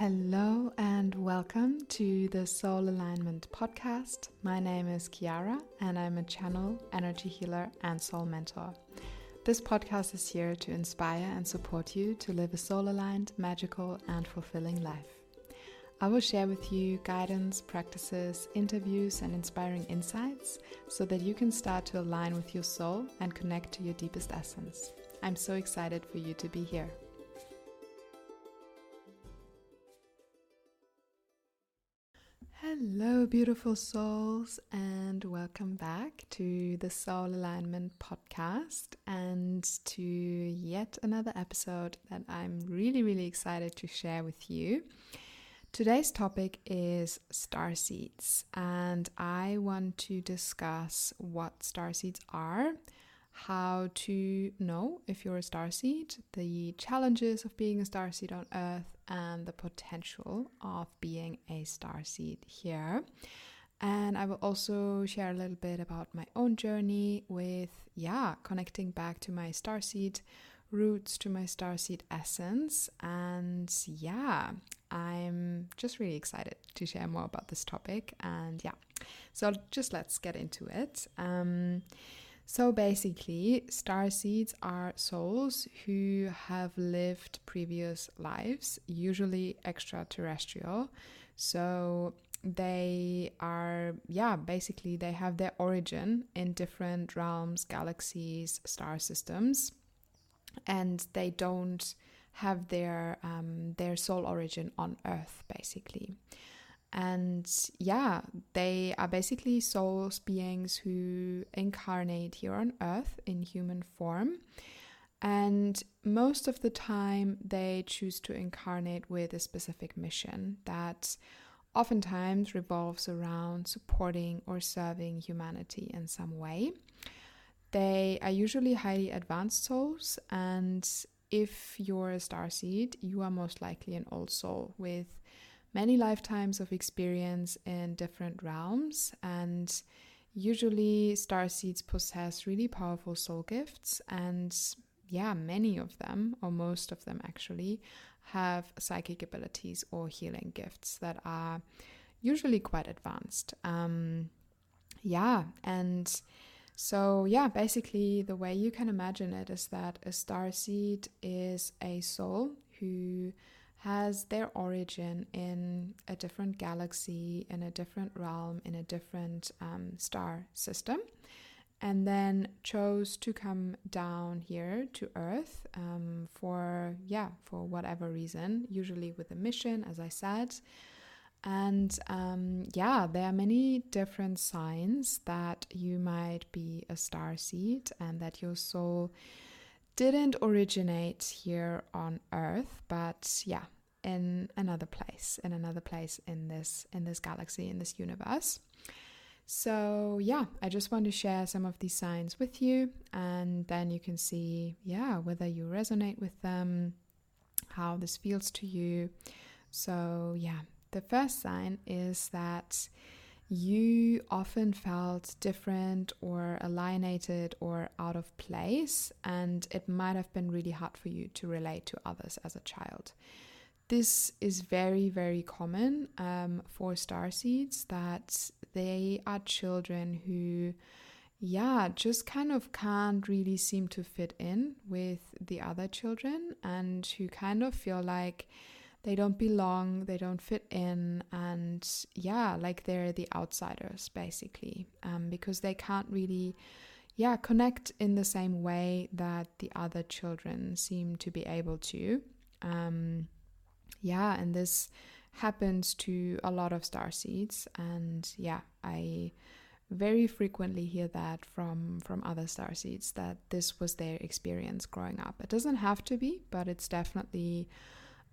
Hello and welcome to the Soul Alignment Podcast. My name is Chiara and I'm a channel, energy healer, and soul mentor. This podcast is here to inspire and support you to live a soul aligned, magical, and fulfilling life. I will share with you guidance, practices, interviews, and inspiring insights so that you can start to align with your soul and connect to your deepest essence. I'm so excited for you to be here. Hello, beautiful souls, and welcome back to the Soul Alignment Podcast and to yet another episode that I'm really, really excited to share with you. Today's topic is star seeds, and I want to discuss what star seeds are, how to know if you're a star seed, the challenges of being a star seed on Earth, and the potential of being a star seed here. And I will also share a little bit about my own journey with, yeah, connecting back to my star seed roots, to my star seed essence. And yeah, I'm just really excited to share more about this topic. And yeah, so just let's get into it. Um, so basically, star seeds are souls who have lived previous lives, usually extraterrestrial. So they are, yeah, basically, they have their origin in different realms, galaxies, star systems, and they don't have their um, their soul origin on Earth, basically. And yeah, they are basically souls, beings who incarnate here on earth in human form. And most of the time, they choose to incarnate with a specific mission that oftentimes revolves around supporting or serving humanity in some way. They are usually highly advanced souls, and if you're a star seed, you are most likely an old soul with many lifetimes of experience in different realms and usually star seeds possess really powerful soul gifts and yeah many of them or most of them actually have psychic abilities or healing gifts that are usually quite advanced. Um, yeah and so yeah basically the way you can imagine it is that a star seed is a soul who has their origin in a different galaxy, in a different realm, in a different um, star system, and then chose to come down here to Earth um, for, yeah, for whatever reason, usually with a mission, as I said. And um, yeah, there are many different signs that you might be a star seed and that your soul didn't originate here on Earth, but yeah, in another place, in another place in this in this galaxy, in this universe. So yeah, I just want to share some of these signs with you, and then you can see, yeah, whether you resonate with them, how this feels to you. So yeah, the first sign is that you often felt different or alienated or out of place, and it might have been really hard for you to relate to others as a child. This is very, very common um, for star seeds that they are children who, yeah, just kind of can't really seem to fit in with the other children and who kind of feel like they don't belong, they don't fit in, and yeah, like they're the outsiders basically, um, because they can't really, yeah, connect in the same way that the other children seem to be able to. Um, yeah, and this happens to a lot of star seeds, and yeah, I very frequently hear that from from other star seeds that this was their experience growing up. It doesn't have to be, but it's definitely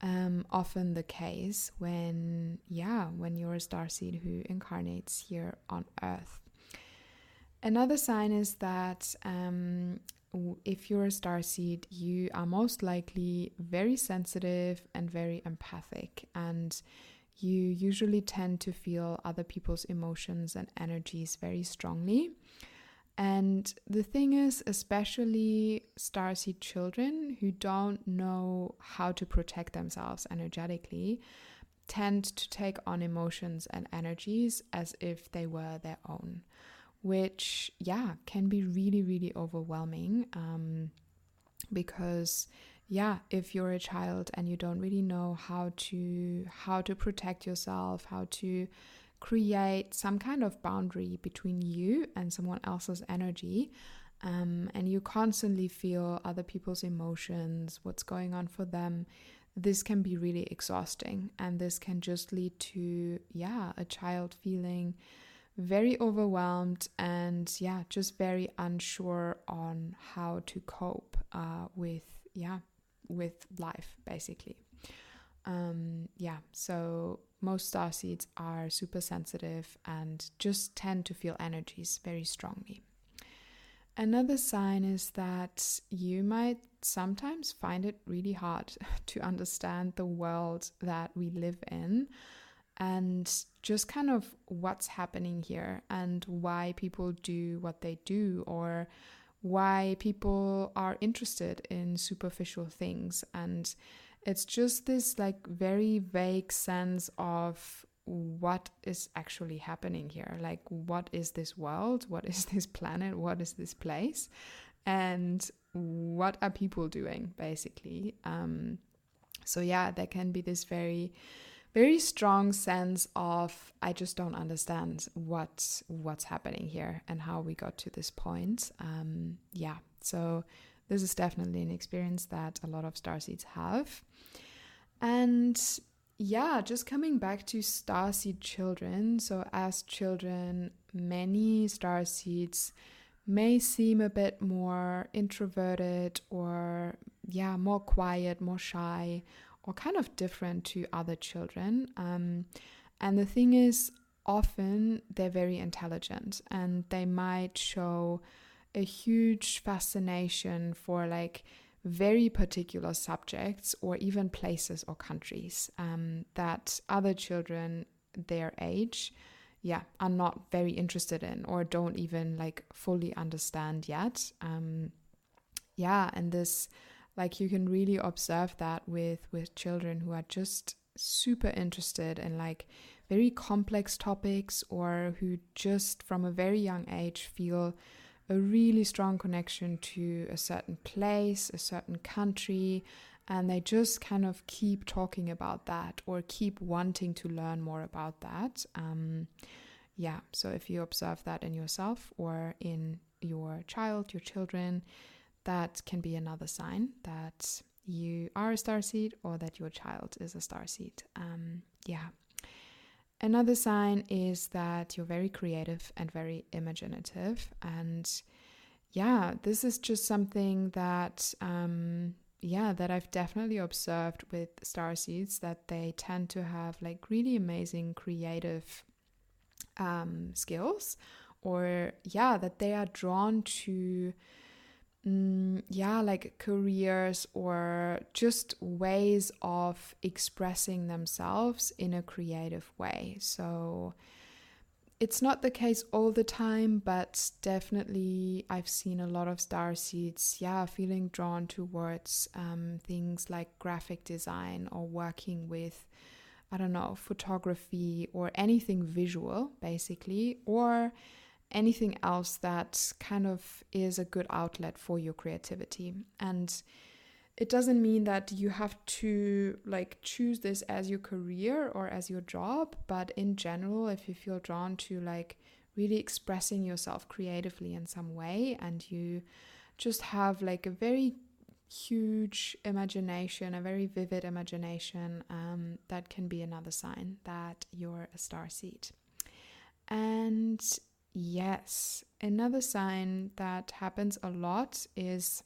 um, often the case when, yeah, when you're a star seed who incarnates here on Earth. Another sign is that um, if you're a star seed, you are most likely very sensitive and very empathic, and you usually tend to feel other people's emotions and energies very strongly. And the thing is, especially starseed children who don't know how to protect themselves energetically, tend to take on emotions and energies as if they were their own, which, yeah, can be really, really overwhelming um, because yeah if you're a child and you don't really know how to how to protect yourself how to create some kind of boundary between you and someone else's energy um, and you constantly feel other people's emotions what's going on for them. This can be really exhausting and this can just lead to yeah a child feeling very overwhelmed and yeah just very unsure on how to cope uh, with yeah with life basically. Um, yeah so most star seeds are super sensitive and just tend to feel energies very strongly. Another sign is that you might sometimes find it really hard to understand the world that we live in and just kind of what's happening here and why people do what they do or why people are interested in superficial things. And it's just this like very vague sense of what is actually happening here. Like what is this world? What is this planet? What is this place? And what are people doing basically? Um so yeah there can be this very very strong sense of i just don't understand what what's happening here and how we got to this point. Um yeah. So this is definitely an experience that a lot of starseeds have and yeah, just coming back to starseed children. So, as children, many starseeds may seem a bit more introverted or, yeah, more quiet, more shy, or kind of different to other children. Um, and the thing is, often they're very intelligent and they might show a huge fascination for like very particular subjects or even places or countries um, that other children their age yeah are not very interested in or don't even like fully understand yet. Um, yeah and this like you can really observe that with with children who are just super interested in like very complex topics or who just from a very young age feel a really strong connection to a certain place, a certain country, and they just kind of keep talking about that or keep wanting to learn more about that. Um, yeah, so if you observe that in yourself or in your child, your children, that can be another sign that you are a star seed or that your child is a star seed. Um, yeah. Another sign is that you're very creative and very imaginative. And yeah, this is just something that, um, yeah, that I've definitely observed with star seeds that they tend to have like really amazing creative um, skills, or yeah, that they are drawn to mm, yeah, like careers or just ways of expressing themselves in a creative way. So it's not the case all the time, but definitely I've seen a lot of star seeds, yeah, feeling drawn towards um, things like graphic design or working with. I don't know, photography or anything visual, basically, or anything else that kind of is a good outlet for your creativity. And it doesn't mean that you have to like choose this as your career or as your job, but in general, if you feel drawn to like really expressing yourself creatively in some way and you just have like a very huge imagination, a very vivid imagination, um, that can be another sign that you're a star seed. And Yes. Another sign that happens a lot is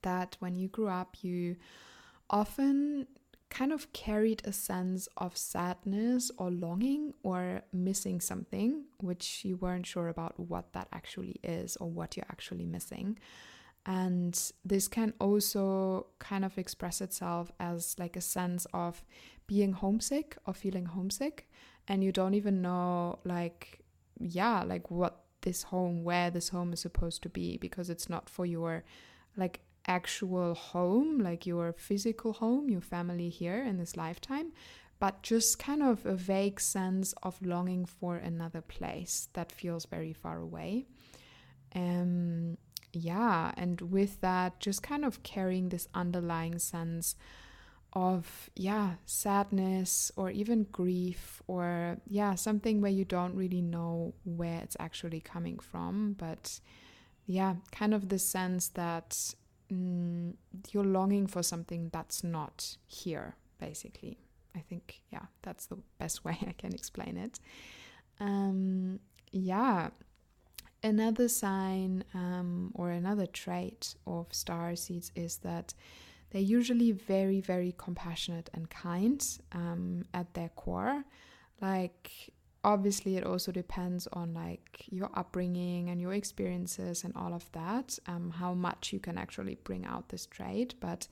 that when you grew up, you often kind of carried a sense of sadness or longing or missing something, which you weren't sure about what that actually is or what you're actually missing. And this can also kind of express itself as like a sense of being homesick or feeling homesick. And you don't even know, like, yeah, like what this home, where this home is supposed to be, because it's not for your like actual home, like your physical home, your family here in this lifetime, but just kind of a vague sense of longing for another place that feels very far away. Um, yeah, and with that, just kind of carrying this underlying sense of, yeah, sadness or even grief or, yeah, something where you don't really know where it's actually coming from. But, yeah, kind of the sense that mm, you're longing for something that's not here, basically. I think, yeah, that's the best way I can explain it. Um, yeah. Another sign um, or another trait of star seeds is that they're usually very, very compassionate and kind um, at their core. Like, obviously, it also depends on like your upbringing and your experiences and all of that, um, how much you can actually bring out this trait. But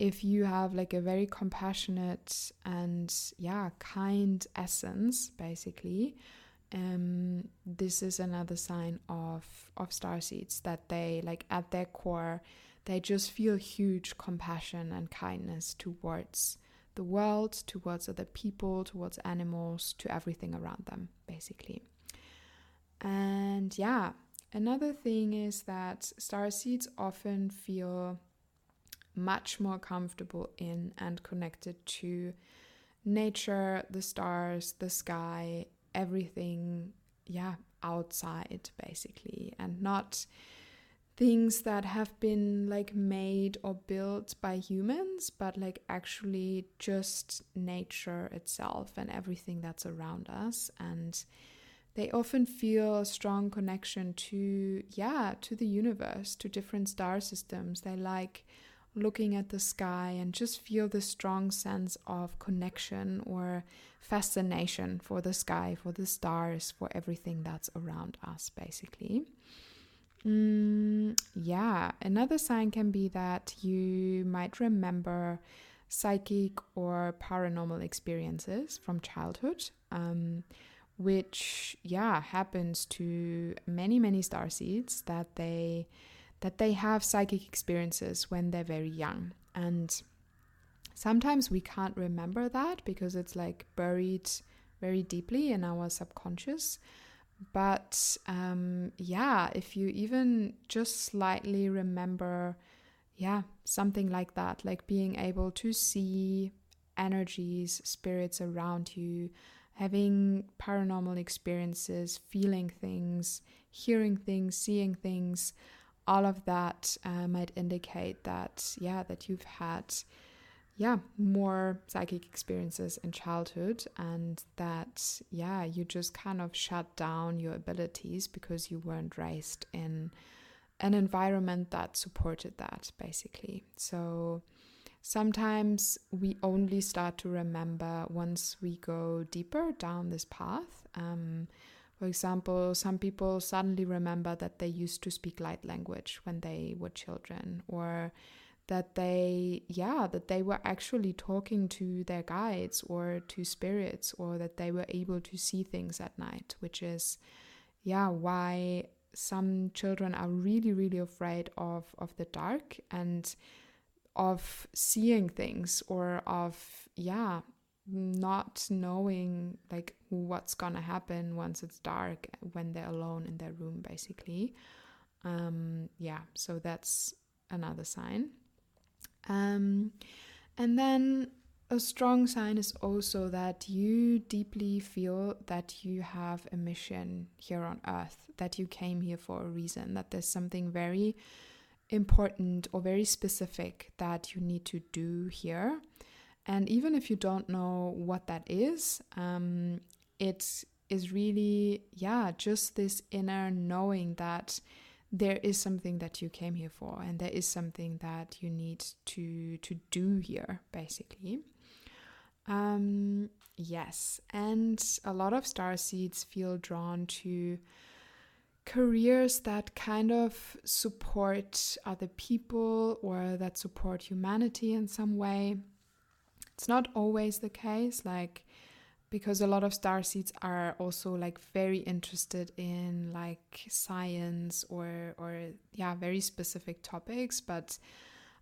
if you have like a very compassionate and yeah kind essence basically um, this is another sign of of star seeds that they like at their core they just feel huge compassion and kindness towards the world towards other people towards animals to everything around them basically. And yeah another thing is that star seeds often feel much more comfortable in and connected to nature, the stars, the sky, everything, yeah, outside basically, and not things that have been like made or built by humans, but like actually just nature itself and everything that's around us. And they often feel a strong connection to, yeah, to the universe, to different star systems. They like looking at the sky and just feel this strong sense of connection or fascination for the sky, for the stars, for everything that's around us, basically. Mm, yeah, another sign can be that you might remember psychic or paranormal experiences from childhood. Um, which yeah happens to many many star seeds that they that they have psychic experiences when they're very young. And sometimes we can't remember that because it's like buried very deeply in our subconscious. But um, yeah, if you even just slightly remember, yeah, something like that, like being able to see energies, spirits around you, having paranormal experiences, feeling things, hearing things, seeing things all of that uh, might indicate that, yeah, that you've had, yeah, more psychic experiences in childhood and that, yeah, you just kind of shut down your abilities because you weren't raised in an environment that supported that, basically. So, sometimes we only start to remember once we go deeper down this path. Um, for example, some people suddenly remember that they used to speak light language when they were children, or that they, yeah, that they were actually talking to their guides or to spirits, or that they were able to see things at night, which is, yeah, why some children are really, really afraid of, of the dark and of seeing things or of, yeah, not knowing like what's gonna happen once it's dark when they're alone in their room basically. Um yeah so that's another sign um and then a strong sign is also that you deeply feel that you have a mission here on earth that you came here for a reason that there's something very important or very specific that you need to do here. And even if you don't know what that is, um, it is really, yeah, just this inner knowing that there is something that you came here for and there is something that you need to to do here basically. Um yes and a lot of star seeds feel drawn to careers that kind of support other people or that support humanity in some way. It's not always the case, like because a lot of star seeds are also like very interested in like science or or yeah very specific topics but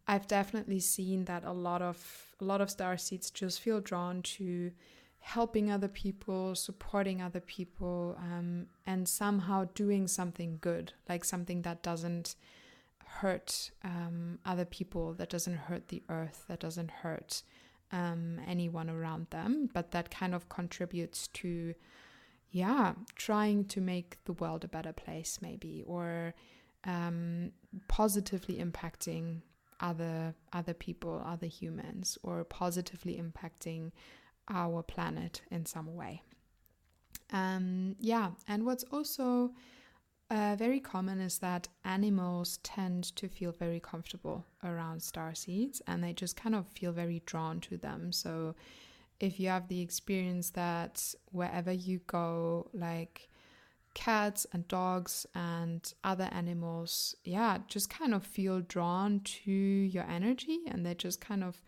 I've definitely seen that a lot of a lot of star seeds just feel drawn to helping other people, supporting other people, um, and somehow doing something good, like something that doesn't hurt um, other people, that doesn't hurt the earth, that doesn't hurt um, anyone around them, but that kind of contributes to, yeah, trying to make the world a better place, maybe, or um, positively impacting other other people, other humans, or positively impacting our planet in some way. Um, yeah, and what's also uh, very common is that animals tend to feel very comfortable around star seeds and they just kind of feel very drawn to them. So, if you have the experience that wherever you go, like cats and dogs and other animals, yeah, just kind of feel drawn to your energy and they just kind of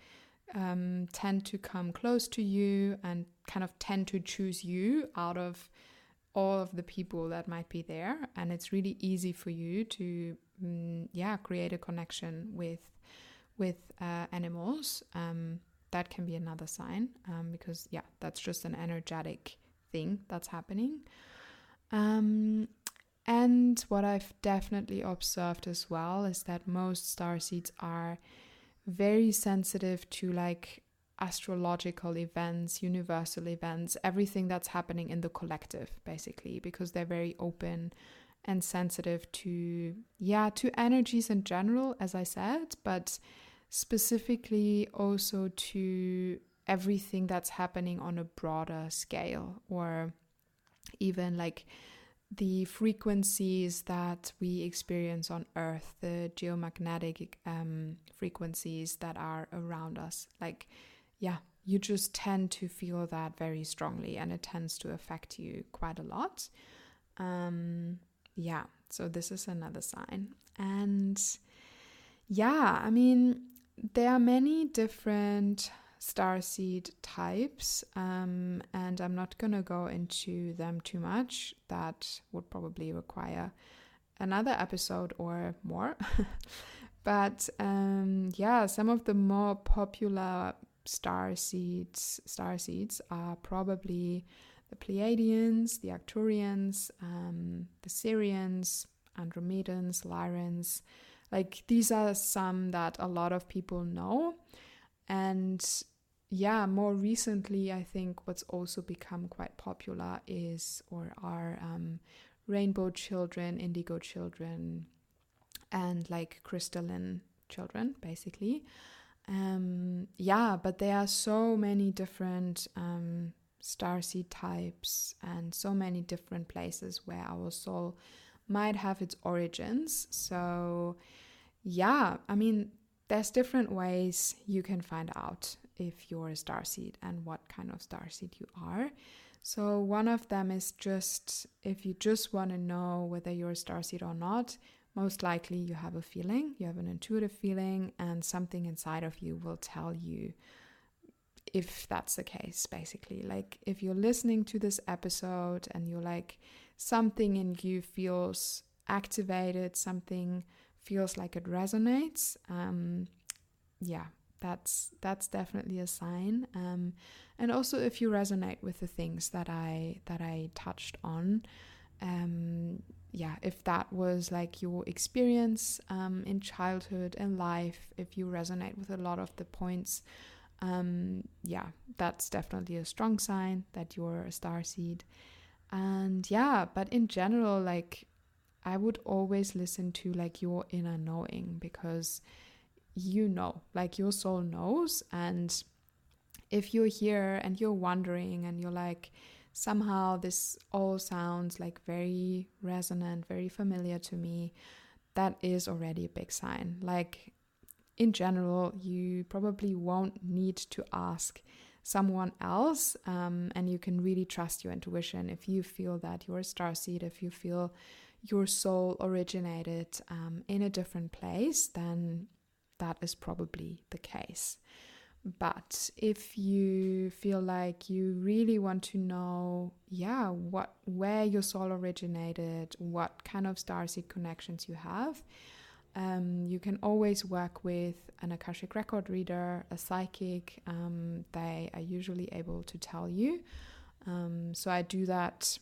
um, tend to come close to you and kind of tend to choose you out of all of the people that might be there. And it's really easy for you to mm, yeah create a connection with with uh, animals. Um, that can be another sign um, because yeah that's just an energetic thing that's happening. Um, and what i've definitely observed as well is that most star seeds are very sensitive to like astrological events, universal events, everything that's happening in the collective, basically, because they're very open and sensitive to, yeah, to energies in general, as I said, but specifically also to everything that's happening on a broader scale or even like the frequencies that we experience on Earth, the geomagnetic um, frequencies that are around us. Like, yeah, you just tend to feel that very strongly and it tends to affect you quite a lot. Um, yeah, so this is another sign. And yeah, I mean, there are many different starseed types, um, and I'm not going to go into them too much. That would probably require another episode or more. but um, yeah, some of the more popular star seeds star seeds are probably the Pleiadians, the Arcturians, um, the Sirians, Andromedans, Lyrans. Like these are some that a lot of people know. And yeah, more recently, I think what's also become quite popular is or are um, rainbow children, indigo children, and like crystalline children, basically. Um, yeah, but there are so many different um, starseed types and so many different places where our soul might have its origins. So, yeah, I mean, there's different ways you can find out if you're a starseed and what kind of starseed you are. So, one of them is just if you just want to know whether you're a starseed or not, most likely you have a feeling, you have an intuitive feeling, and something inside of you will tell you if that's the case, basically. Like if you're listening to this episode and you're like, something in you feels activated, something feels like it resonates, um, yeah, that's that's definitely a sign. Um, and also if you resonate with the things that I that I touched on, um, yeah, if that was like your experience um, in childhood and life, if you resonate with a lot of the points, um, yeah, that's definitely a strong sign that you're a star seed. And yeah, but in general, like I would always listen to like your inner knowing because you know, like your soul knows. And if you're here and you're wondering and you're like, somehow this all sounds like very resonant, very familiar to me, that is already a big sign. Like in general, you probably won't need to ask someone else, um, and you can really trust your intuition if you feel that you're a star seed, if you feel your soul originated um, in a different place, then that is probably the case. But if you feel like you really want to know, yeah, what where your soul originated, what kind of starseed connections you have, Um, you can always work with an Akashic record reader, a psychic. Um, they are usually able to tell you. Um, so I do that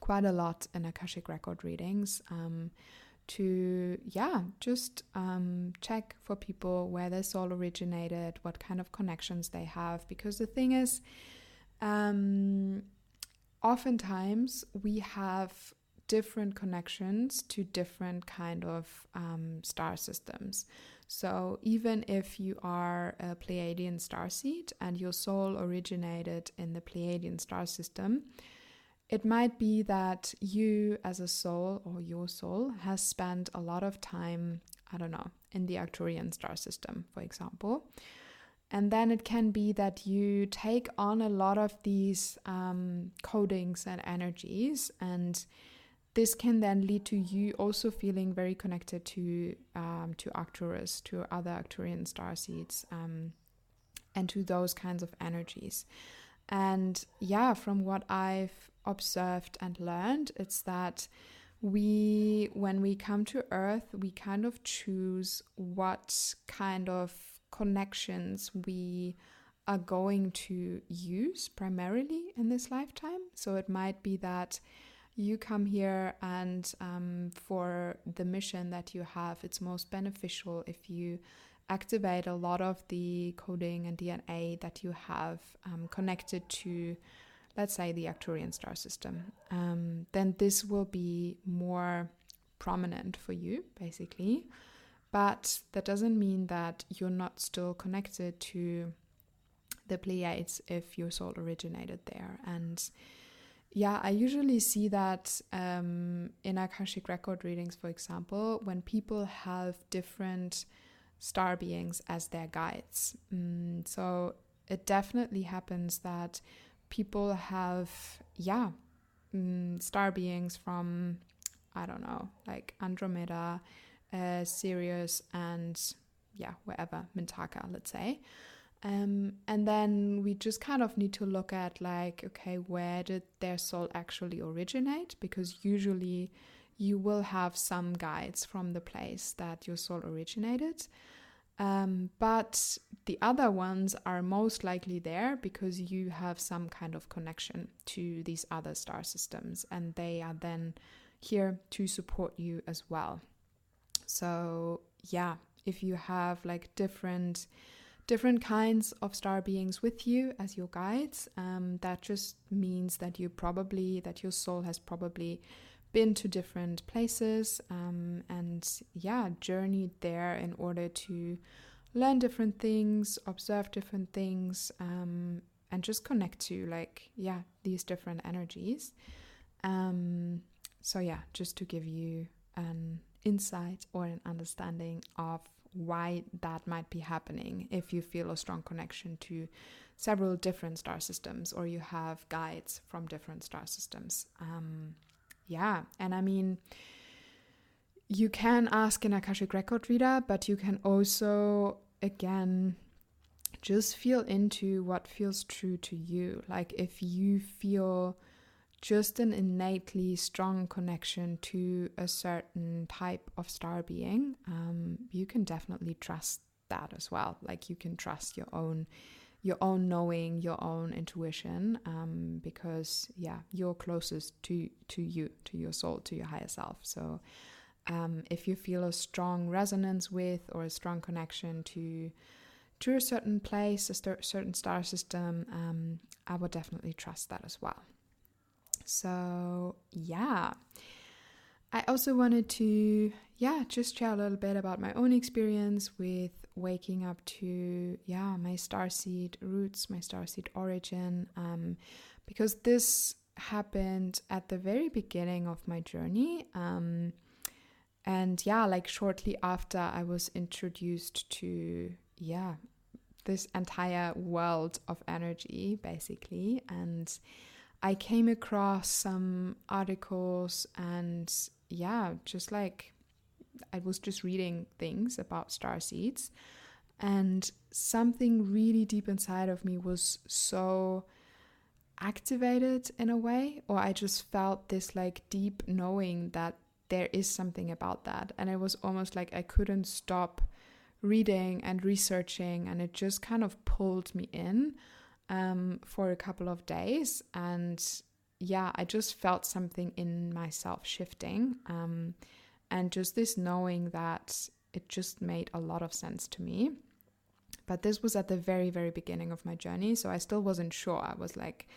quite a lot in Akashic record readings um, to, yeah, just um, check for people where their soul originated, what kind of connections they have. Because the thing is, um, oftentimes we have different connections to different kind of um, star systems. So even if you are a Pleiadian star seed and your soul originated in the Pleiadian star system, it might be that you as a soul or your soul has spent a lot of time, I don't know, in the Arcturian star system, for example. And then it can be that you take on a lot of these um, codings and energies and this can then lead to you also feeling very connected to um, to Arcturus, to other Arcturian star seeds, um, and to those kinds of energies. And yeah, from what I've observed and learned, it's that we, when we come to Earth, we kind of choose what kind of connections we are going to use primarily in this lifetime. So it might be that you come here and um, for the mission that you have, it's most beneficial if you activate a lot of the coding and DNA that you have um, connected to, let's say, the Arcturian star system. Um, then this will be more prominent for you, basically. But that doesn't mean that you're not still connected to the Pleiades if your soul originated there. And yeah, I usually see that um, in Akashic record readings, for example, when people have different star beings as their guides. Mm, so it definitely happens that people have, yeah, mm, star beings from, I don't know, like Andromeda, uh, Sirius, and yeah, wherever, Mintaka, let's say. Um, and then we just kind of need to look at like, okay, where did their soul actually originate? Because usually you will have some guides from the place that your soul originated. Um, but the other ones are most likely there because you have some kind of connection to these other star systems, and they are then here to support you as well. So, yeah, if you have like different different kinds of star beings with you as your guides. Um, that just means that you probably, that your soul has probably been to different places um, and, yeah, journeyed there in order to learn different things, observe different things, um, and just connect to, like, yeah, these different energies. Um, so, yeah, just to give you an insight or an understanding of why that might be happening if you feel a strong connection to several different star systems or you have guides from different star systems. Um, yeah, and I mean, you can ask an Akashic record reader, but you can also, again, just feel into what feels true to you. Like if you feel just an innately strong connection to a certain type of star being, um, you can definitely trust that as well. Like you can trust your own your own knowing, your own intuition, um, because yeah, you're closest to to you, to your soul, to your higher self. So um, if you feel a strong resonance with or a strong connection to to a certain place, a st- certain star system, um, I would definitely trust that as well. So, yeah. I also wanted to, yeah, just share a little bit about my own experience with waking up to, yeah, my starseed roots, my starseed origin, um, because this happened at the very beginning of my journey. Um, and yeah, like shortly after I was introduced to, yeah, this entire world of energy, basically. And I came across some articles and yeah, just like I was just reading things about star seeds and something really deep inside of me was so activated in a way or I just felt this like deep knowing that there is something about that. And it was almost like I couldn't stop reading and researching, and it just kind of pulled me in um, for a couple of days. And yeah, I just felt something in myself shifting. Um, and just this knowing that it just made a lot of sense to me. But this was at the very, very beginning of my journey. So I still wasn't sure. I was like,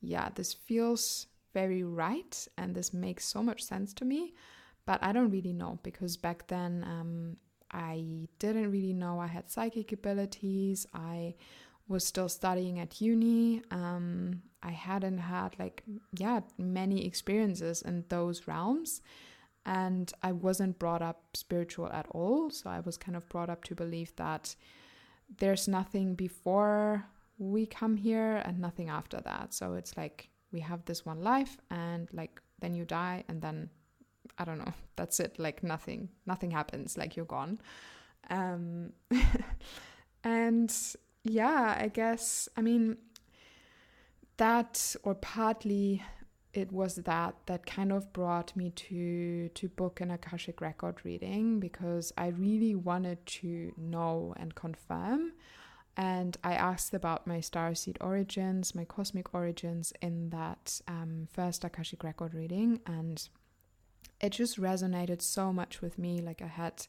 yeah, this feels very right and this makes so much sense to me. But I don't really know because back then um, I didn't really know I had psychic abilities. I was still studying at uni. Um, I hadn't had like yeah many experiences in those realms, and I wasn't brought up spiritual at all. So I was kind of brought up to believe that there's nothing before we come here and nothing after that. So it's like we have this one life, and like then you die, and then I don't know, that's it. Like nothing, nothing happens. Like you're gone. Um, and yeah, I guess, I mean, that or partly it was that that kind of brought me to to book an akashic record reading because I really wanted to know and confirm. And I asked about my starseed origins, my cosmic origins in that um, first akashic record reading. And it just resonated so much with me. Like I had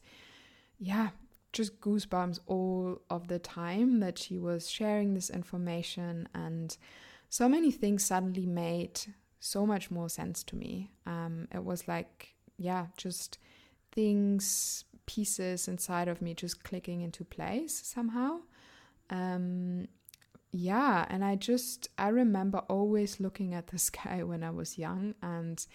yeah just goosebumps all of the time that she was sharing this information and so many things suddenly made so much more sense to me. Um, it was like yeah just things pieces inside of me just clicking into place somehow. Um, yeah and i just i remember always looking at the sky when i was young and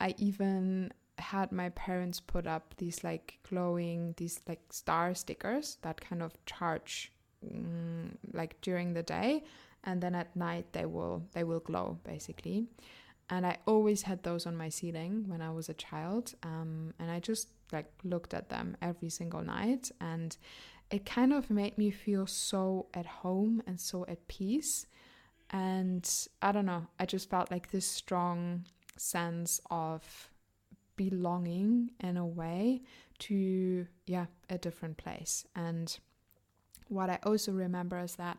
i even had my parents put up these like glowing these like star stickers that kind of charge mm, like during the day. And then at night they will they will glow basically. And i always had those on my ceiling when i was a child um, and i just like looked at them every single night. And it kind of made me feel so at home and so at peace. And i don't know i just felt like this strong sense of belonging in a way to yeah a different place. And what i also remember is that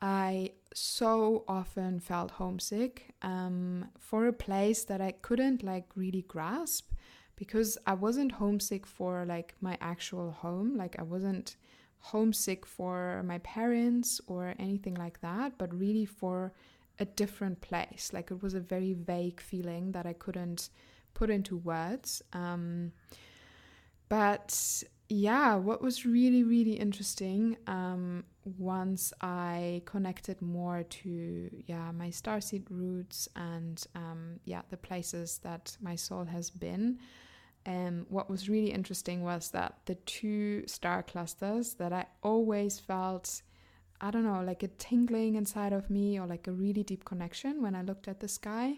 i so often felt homesick um, for a place that i couldn't like really grasp because i wasn't homesick for like my actual home. Like i wasn't homesick for my parents or anything like that but really for a different place. Like it was a very vague feeling that i couldn't put into words. Um, but yeah, what was really, really interesting um, once I connected more to yeah my starseed roots and um, yeah the places that my soul has been. And um, what was really interesting was that the two star clusters that I always felt, I don't know, like a tingling inside of me or like a really deep connection when I looked at the sky.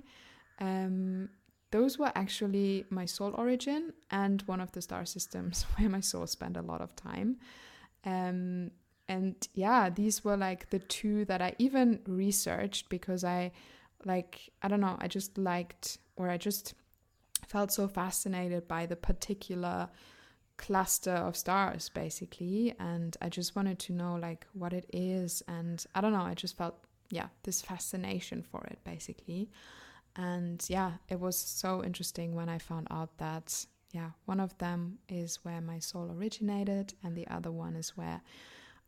Um, those were actually my soul origin and one of the star systems where my soul spent a lot of time. Um, and yeah, these were like the two that I even researched because I like, I don't know, I just liked or I just felt so fascinated by the particular cluster of stars basically. And I just wanted to know like what it is. And I don't know I just felt yeah this fascination for it basically and yeah, it was so interesting when I found out that, yeah, one of them is where my soul originated, and the other one is where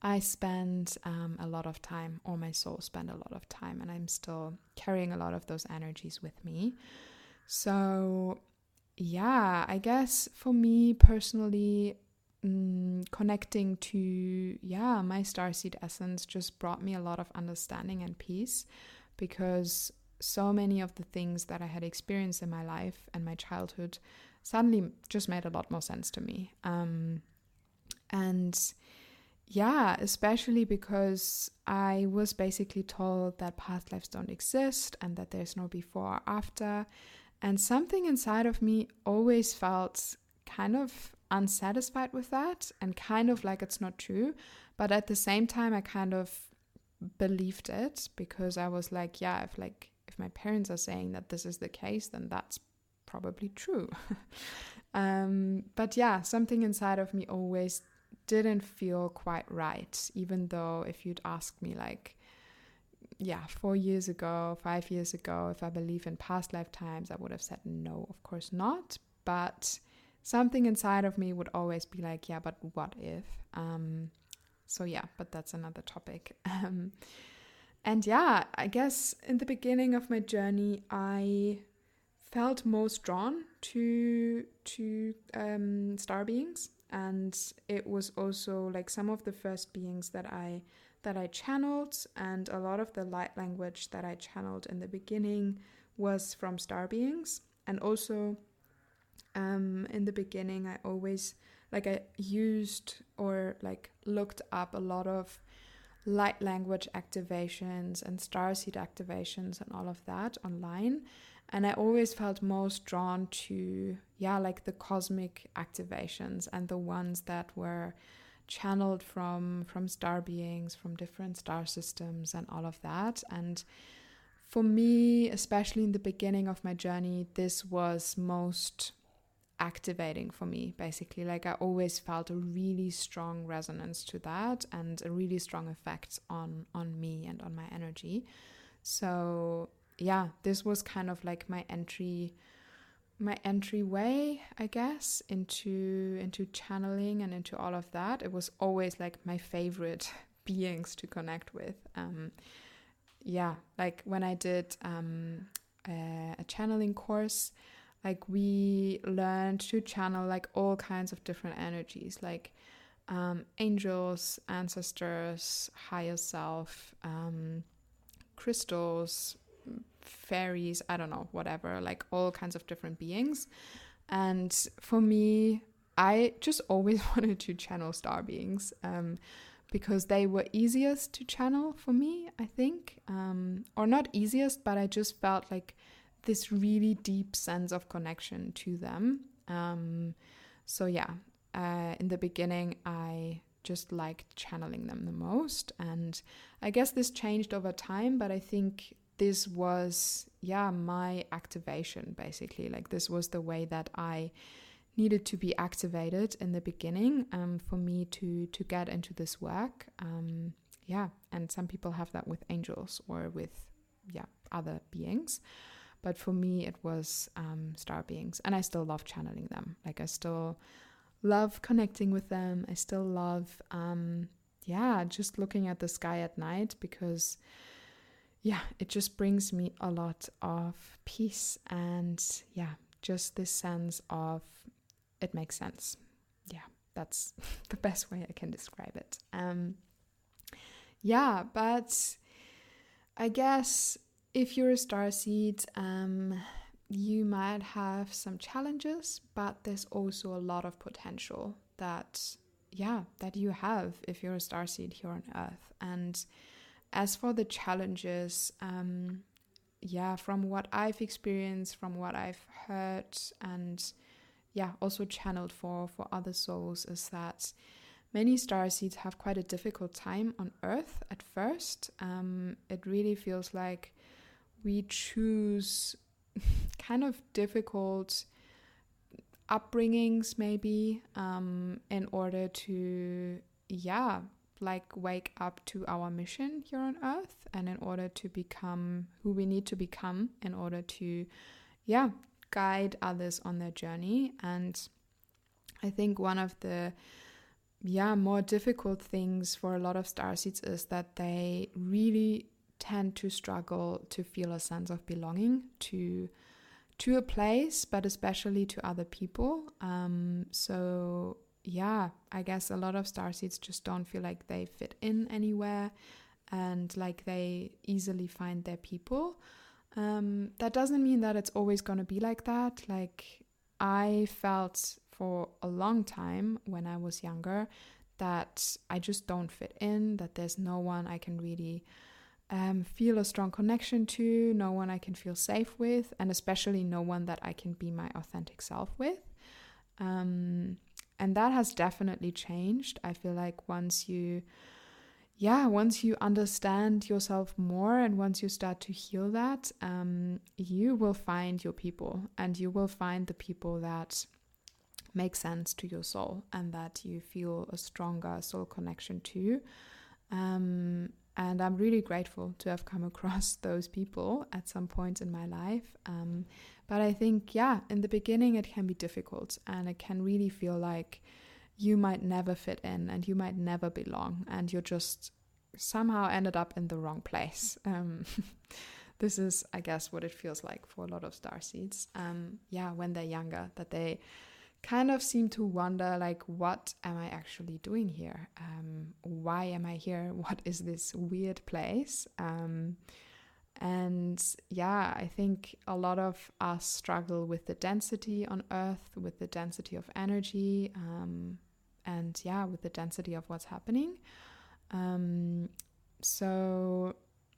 I spend um, a lot of time, or my soul spent a lot of time, and I'm still carrying a lot of those energies with me. So, yeah, I guess for me personally, mm, connecting to, yeah, my starseed essence just brought me a lot of understanding and peace because so many of the things that I had experienced in my life and my childhood suddenly just made a lot more sense to me. Um, and yeah, especially because I was basically told that past lives don't exist and that there's no before or after. And something inside of me always felt kind of unsatisfied with that and kind of like it's not true. But at the same time, I kind of believed it because I was like, yeah, if like if my parents are saying that this is the case, then that's probably true. um, but yeah, something inside of me always didn't feel quite right, even though if you'd asked me, like, yeah, four years ago, five years ago, if I believe in past lifetimes, I would have said no, of course not. But something inside of me would always be like, yeah, but what if? Um, so yeah, but that's another topic. And yeah, I guess in the beginning of my journey, I felt most drawn to to um, star beings, and it was also like some of the first beings that I that I channeled, and a lot of the light language that I channeled in the beginning was from star beings, and also um, in the beginning, I always like I used or like looked up a lot of light language activations and starseed activations and all of that online. And i always felt most drawn to yeah like the cosmic activations and the ones that were channeled from from star beings from different star systems and all of that. And for me especially in the beginning of my journey this was most activating for me basically. Like i always felt a really strong resonance to that and a really strong effect on on me and on my energy. So yeah this was kind of like my entry my entryway i guess into into channeling and into all of that. It was always like my favorite beings to connect with. Um yeah like when i did um a, a channeling course like we learned to channel like all kinds of different energies like um, angels ancestors higher self um, crystals fairies i don't know whatever like all kinds of different beings. And for me i just always wanted to channel star beings um, because they were easiest to channel for me i think. Um, or not easiest but i just felt like this really deep sense of connection to them. Um, so yeah, uh, in the beginning, I just liked channeling them the most, and I guess this changed over time. But I think this was yeah my activation basically. Like this was the way that I needed to be activated in the beginning um, for me to to get into this work. Um, yeah, and some people have that with angels or with yeah other beings. But for me, it was um, star beings, and I still love channeling them. Like I still love connecting with them. I still love, um, yeah, just looking at the sky at night because, yeah, it just brings me a lot of peace and, yeah, just this sense of it makes sense. Yeah, that's the best way I can describe it. Um, yeah, but I guess if you're a star seed, um, you might have some challenges, but there's also a lot of potential that, yeah, that you have if you're a star seed here on Earth. And as for the challenges, um, yeah, from what I've experienced, from what I've heard, and yeah, also channeled for for other souls, is that many star seeds have quite a difficult time on Earth at first. Um, it really feels like we choose kind of difficult upbringings maybe um, in order to yeah like wake up to our mission here on earth and in order to become who we need to become in order to yeah guide others on their journey. And i think one of the yeah more difficult things for a lot of star seeds is that they really tend to struggle to feel a sense of belonging to to a place, but especially to other people. Um, so yeah, I guess a lot of star seeds just don't feel like they fit in anywhere and like they easily find their people. Um, that doesn't mean that it's always going to be like that. Like I felt for a long time when I was younger that I just don't fit in, that there's no one I can really um, feel a strong connection to, no one I can feel safe with, and especially no one that I can be my authentic self with. Um, and that has definitely changed. I feel like once you, yeah, once you understand yourself more and once you start to heal that, um, you will find your people and you will find the people that make sense to your soul and that you feel a stronger soul connection to. Um, and I'm really grateful to have come across those people at some point in my life. Um, but I think, yeah, in the beginning, it can be difficult and it can really feel like you might never fit in and you might never belong and you're just somehow ended up in the wrong place. Um, this is, I guess, what it feels like for a lot of star seeds. Um, yeah, when they're younger, that they kind of seem to wonder, like, what am I actually doing here? Um, why am I here? What is this weird place? Um, and yeah, I think a lot of us struggle with the density on Earth, with the density of energy, um, and yeah, with the density of what's happening. Um, so,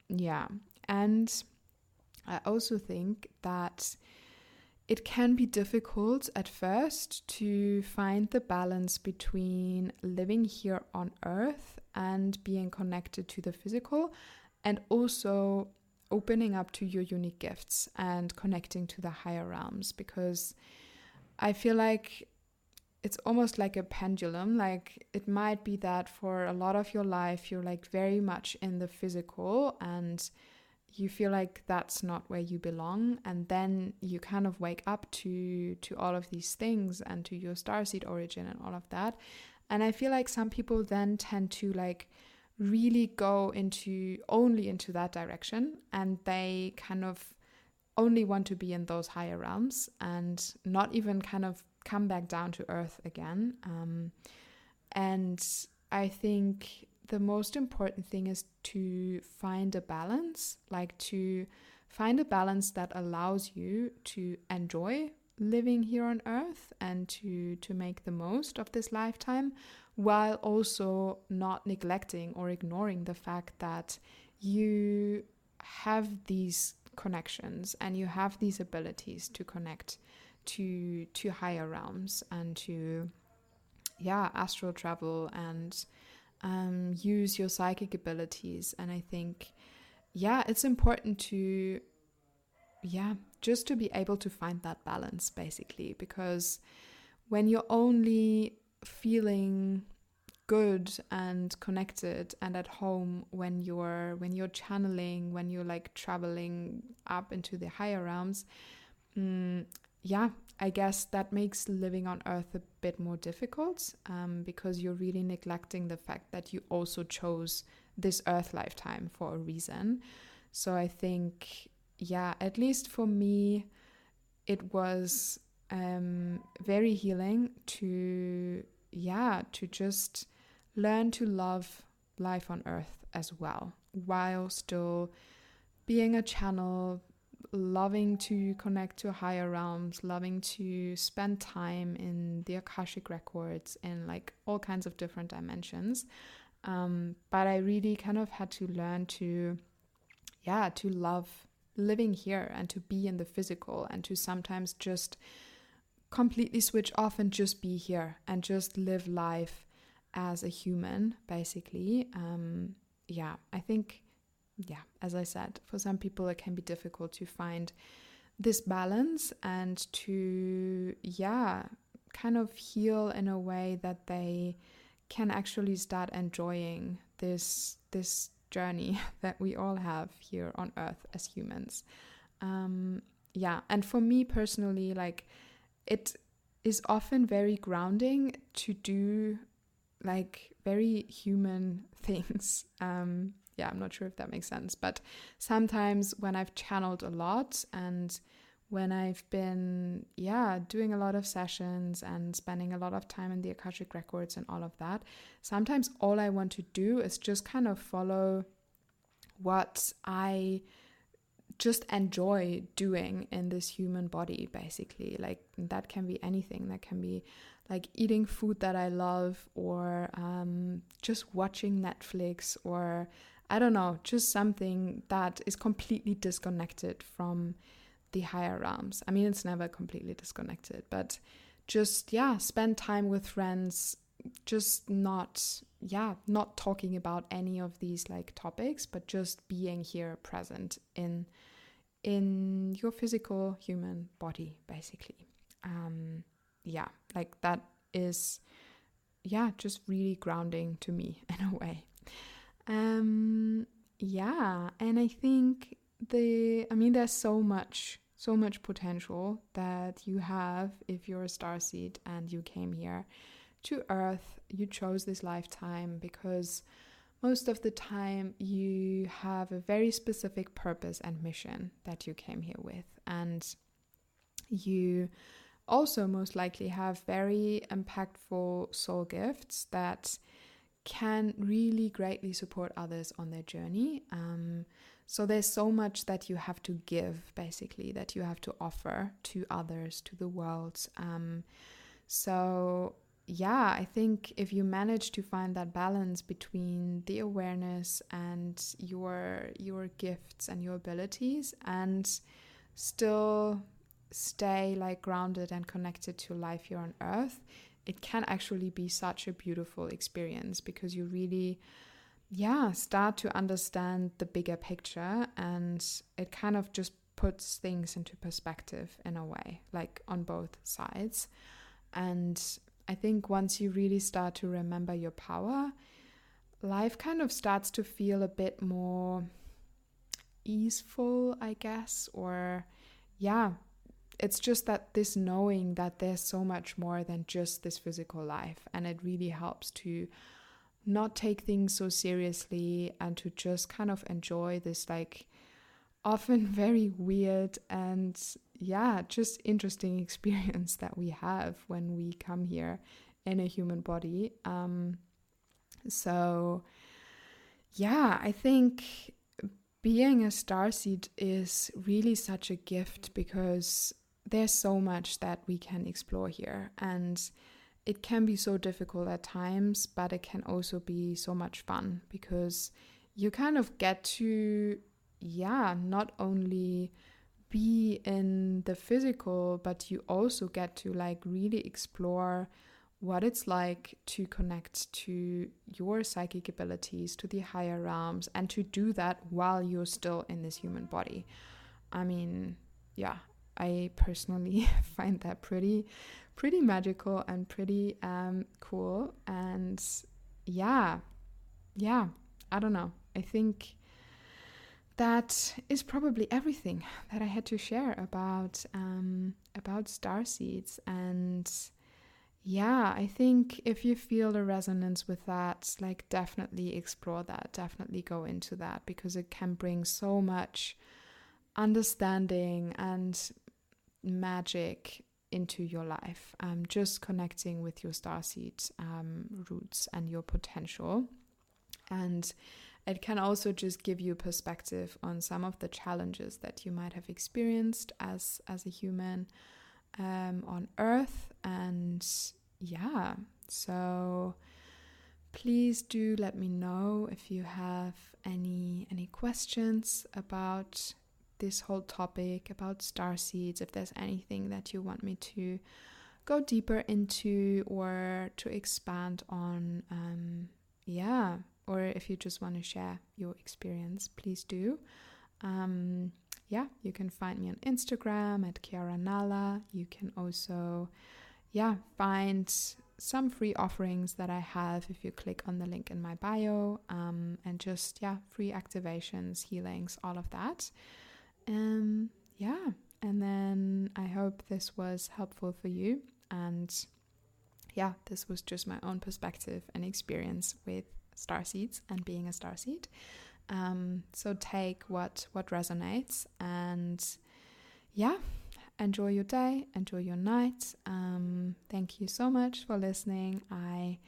yeah. And I also think that it can be difficult at first to find the balance between living here on earth and being connected to the physical and also opening up to your unique gifts and connecting to the higher realms because I feel like it's almost like a pendulum. Like it might be that for a lot of your life you're like very much in the physical and you feel like that's not where you belong and then you kind of wake up to to all of these things and to your starseed origin and all of that and i feel like some people then tend to like really go into only into that direction and they kind of only want to be in those higher realms and not even kind of come back down to earth again. Um, and I think the most important thing is to find a balance, like to find a balance that allows you to enjoy living here on earth and to to make the most of this lifetime while also not neglecting or ignoring the fact that you have these connections and you have these abilities to connect to to higher realms and to yeah astral travel and um, use your psychic abilities. And i think yeah it's important to yeah just to be able to find that balance basically because when you're only feeling good and connected and at home when you're when you're channeling when you're like traveling up into the higher realms mm, yeah, I guess that makes living on Earth a bit more difficult um, because you're really neglecting the fact that you also chose this Earth lifetime for a reason. So I think, yeah, at least for me, it was um, very healing to, yeah, to just learn to love life on Earth as well while still being a channel, loving to connect to higher realms, loving to spend time in the Akashic records in like all kinds of different dimensions. Um, but I really kind of had to learn to, yeah, to love living here and to be in the physical and to sometimes just completely switch off and just be here and just live life as a human, basically. Um, yeah, I think yeah, as I said, for some people it can be difficult to find this balance and to, yeah, kind of heal in a way that they can actually start enjoying this this journey that we all have here on earth as humans. Um yeah and for me personally like it is often very grounding to do like very human things. Um yeah, I'm not sure if that makes sense. But sometimes when I've channeled a lot and when I've been, yeah, doing a lot of sessions and spending a lot of time in the Akashic Records and all of that, sometimes all I want to do is just kind of follow what I just enjoy doing in this human body, basically. Like, that can be anything. That can be like eating food that I love, or um, just watching Netflix, or I don't know, just something that is completely disconnected from the higher realms. I mean, it's never completely disconnected, but just, yeah, spend time with friends, just not yeah, not talking about any of these like topics, but just being here present in in your physical human body, basically. Um, yeah, like that is yeah, just really grounding to me in a way. Um, yeah, and I think the I mean there's so much so much potential that you have if you're a star seed and you came here to earth. You chose this lifetime because most of the time you have a very specific purpose and mission that you came here with. And you also most likely have very impactful soul gifts that can really greatly support others on their journey. Um, so there's so much that you have to give, basically, that you have to offer to others, to the world. Um, so yeah, I think if you manage to find that balance between the awareness and your your gifts and your abilities, and still stay like grounded and connected to life here on Earth, it can actually be such a beautiful experience because you really yeah start to understand the bigger picture and it kind of just puts things into perspective in a way like on both sides. And i think once you really start to remember your power life kind of starts to feel a bit more easeful i guess or yeah it's just that this knowing that there's so much more than just this physical life and it really helps to not take things so seriously and to just kind of enjoy this like often very weird and yeah just interesting experience that we have when we come here in a human body. Um so yeah i think being a star seed is really such a gift because there's so much that we can explore here and it can be so difficult at times but it can also be so much fun because you kind of get to yeah not only be in the physical but you also get to like really explore what it's like to connect to your psychic abilities to the higher realms and to do that while you're still in this human body. I mean yeah I personally find that pretty, pretty magical and pretty um, cool. And yeah, yeah, I don't know. I think that is probably everything that I had to share about um, about star seeds and yeah i think if you feel a resonance with that like definitely explore that definitely go into that because it can bring so much understanding and magic into your life. Um, just connecting with your starseed um, roots and your potential. And it can also just give you perspective on some of the challenges that you might have experienced as as a human um, on Earth. And yeah, so please do let me know if you have any any questions about this whole topic about star seeds, if there's anything that you want me to go deeper into or to expand on, um, yeah, or if you just want to share your experience, please do. Um, yeah, you can find me on Instagram at Chiara Naala. You can also, yeah, find some free offerings that I have if you click on the link in my bio, um, and just yeah, free activations, healings, all of that. Um, yeah, and then I hope this was helpful for you. And yeah, this was just my own perspective and experience with star seeds and being a star seed. Um, so take what what resonates and yeah, enjoy your day, enjoy your night. Um, thank you so much for listening. I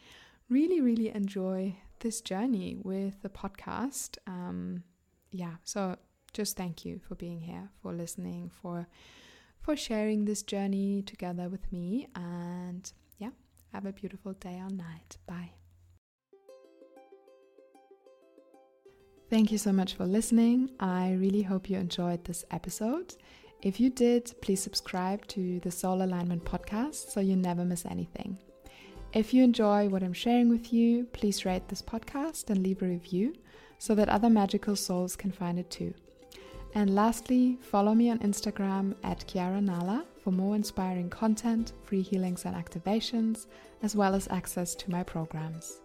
really, really enjoy this journey with the podcast. Um, yeah, so just thank you for being here, for listening, for for sharing this journey together with me and yeah, have a beautiful day or night. Bye. Thank you so much for listening. I really hope you enjoyed this episode. If you did, please subscribe to the Soul Alignment podcast so you never miss anything. If you enjoy what I'm sharing with you, please rate this podcast and leave a review so that other magical souls can find it too. And lastly, follow me on Instagram at Chiara Naala for more inspiring content, free healings and activations, as well as access to my programs.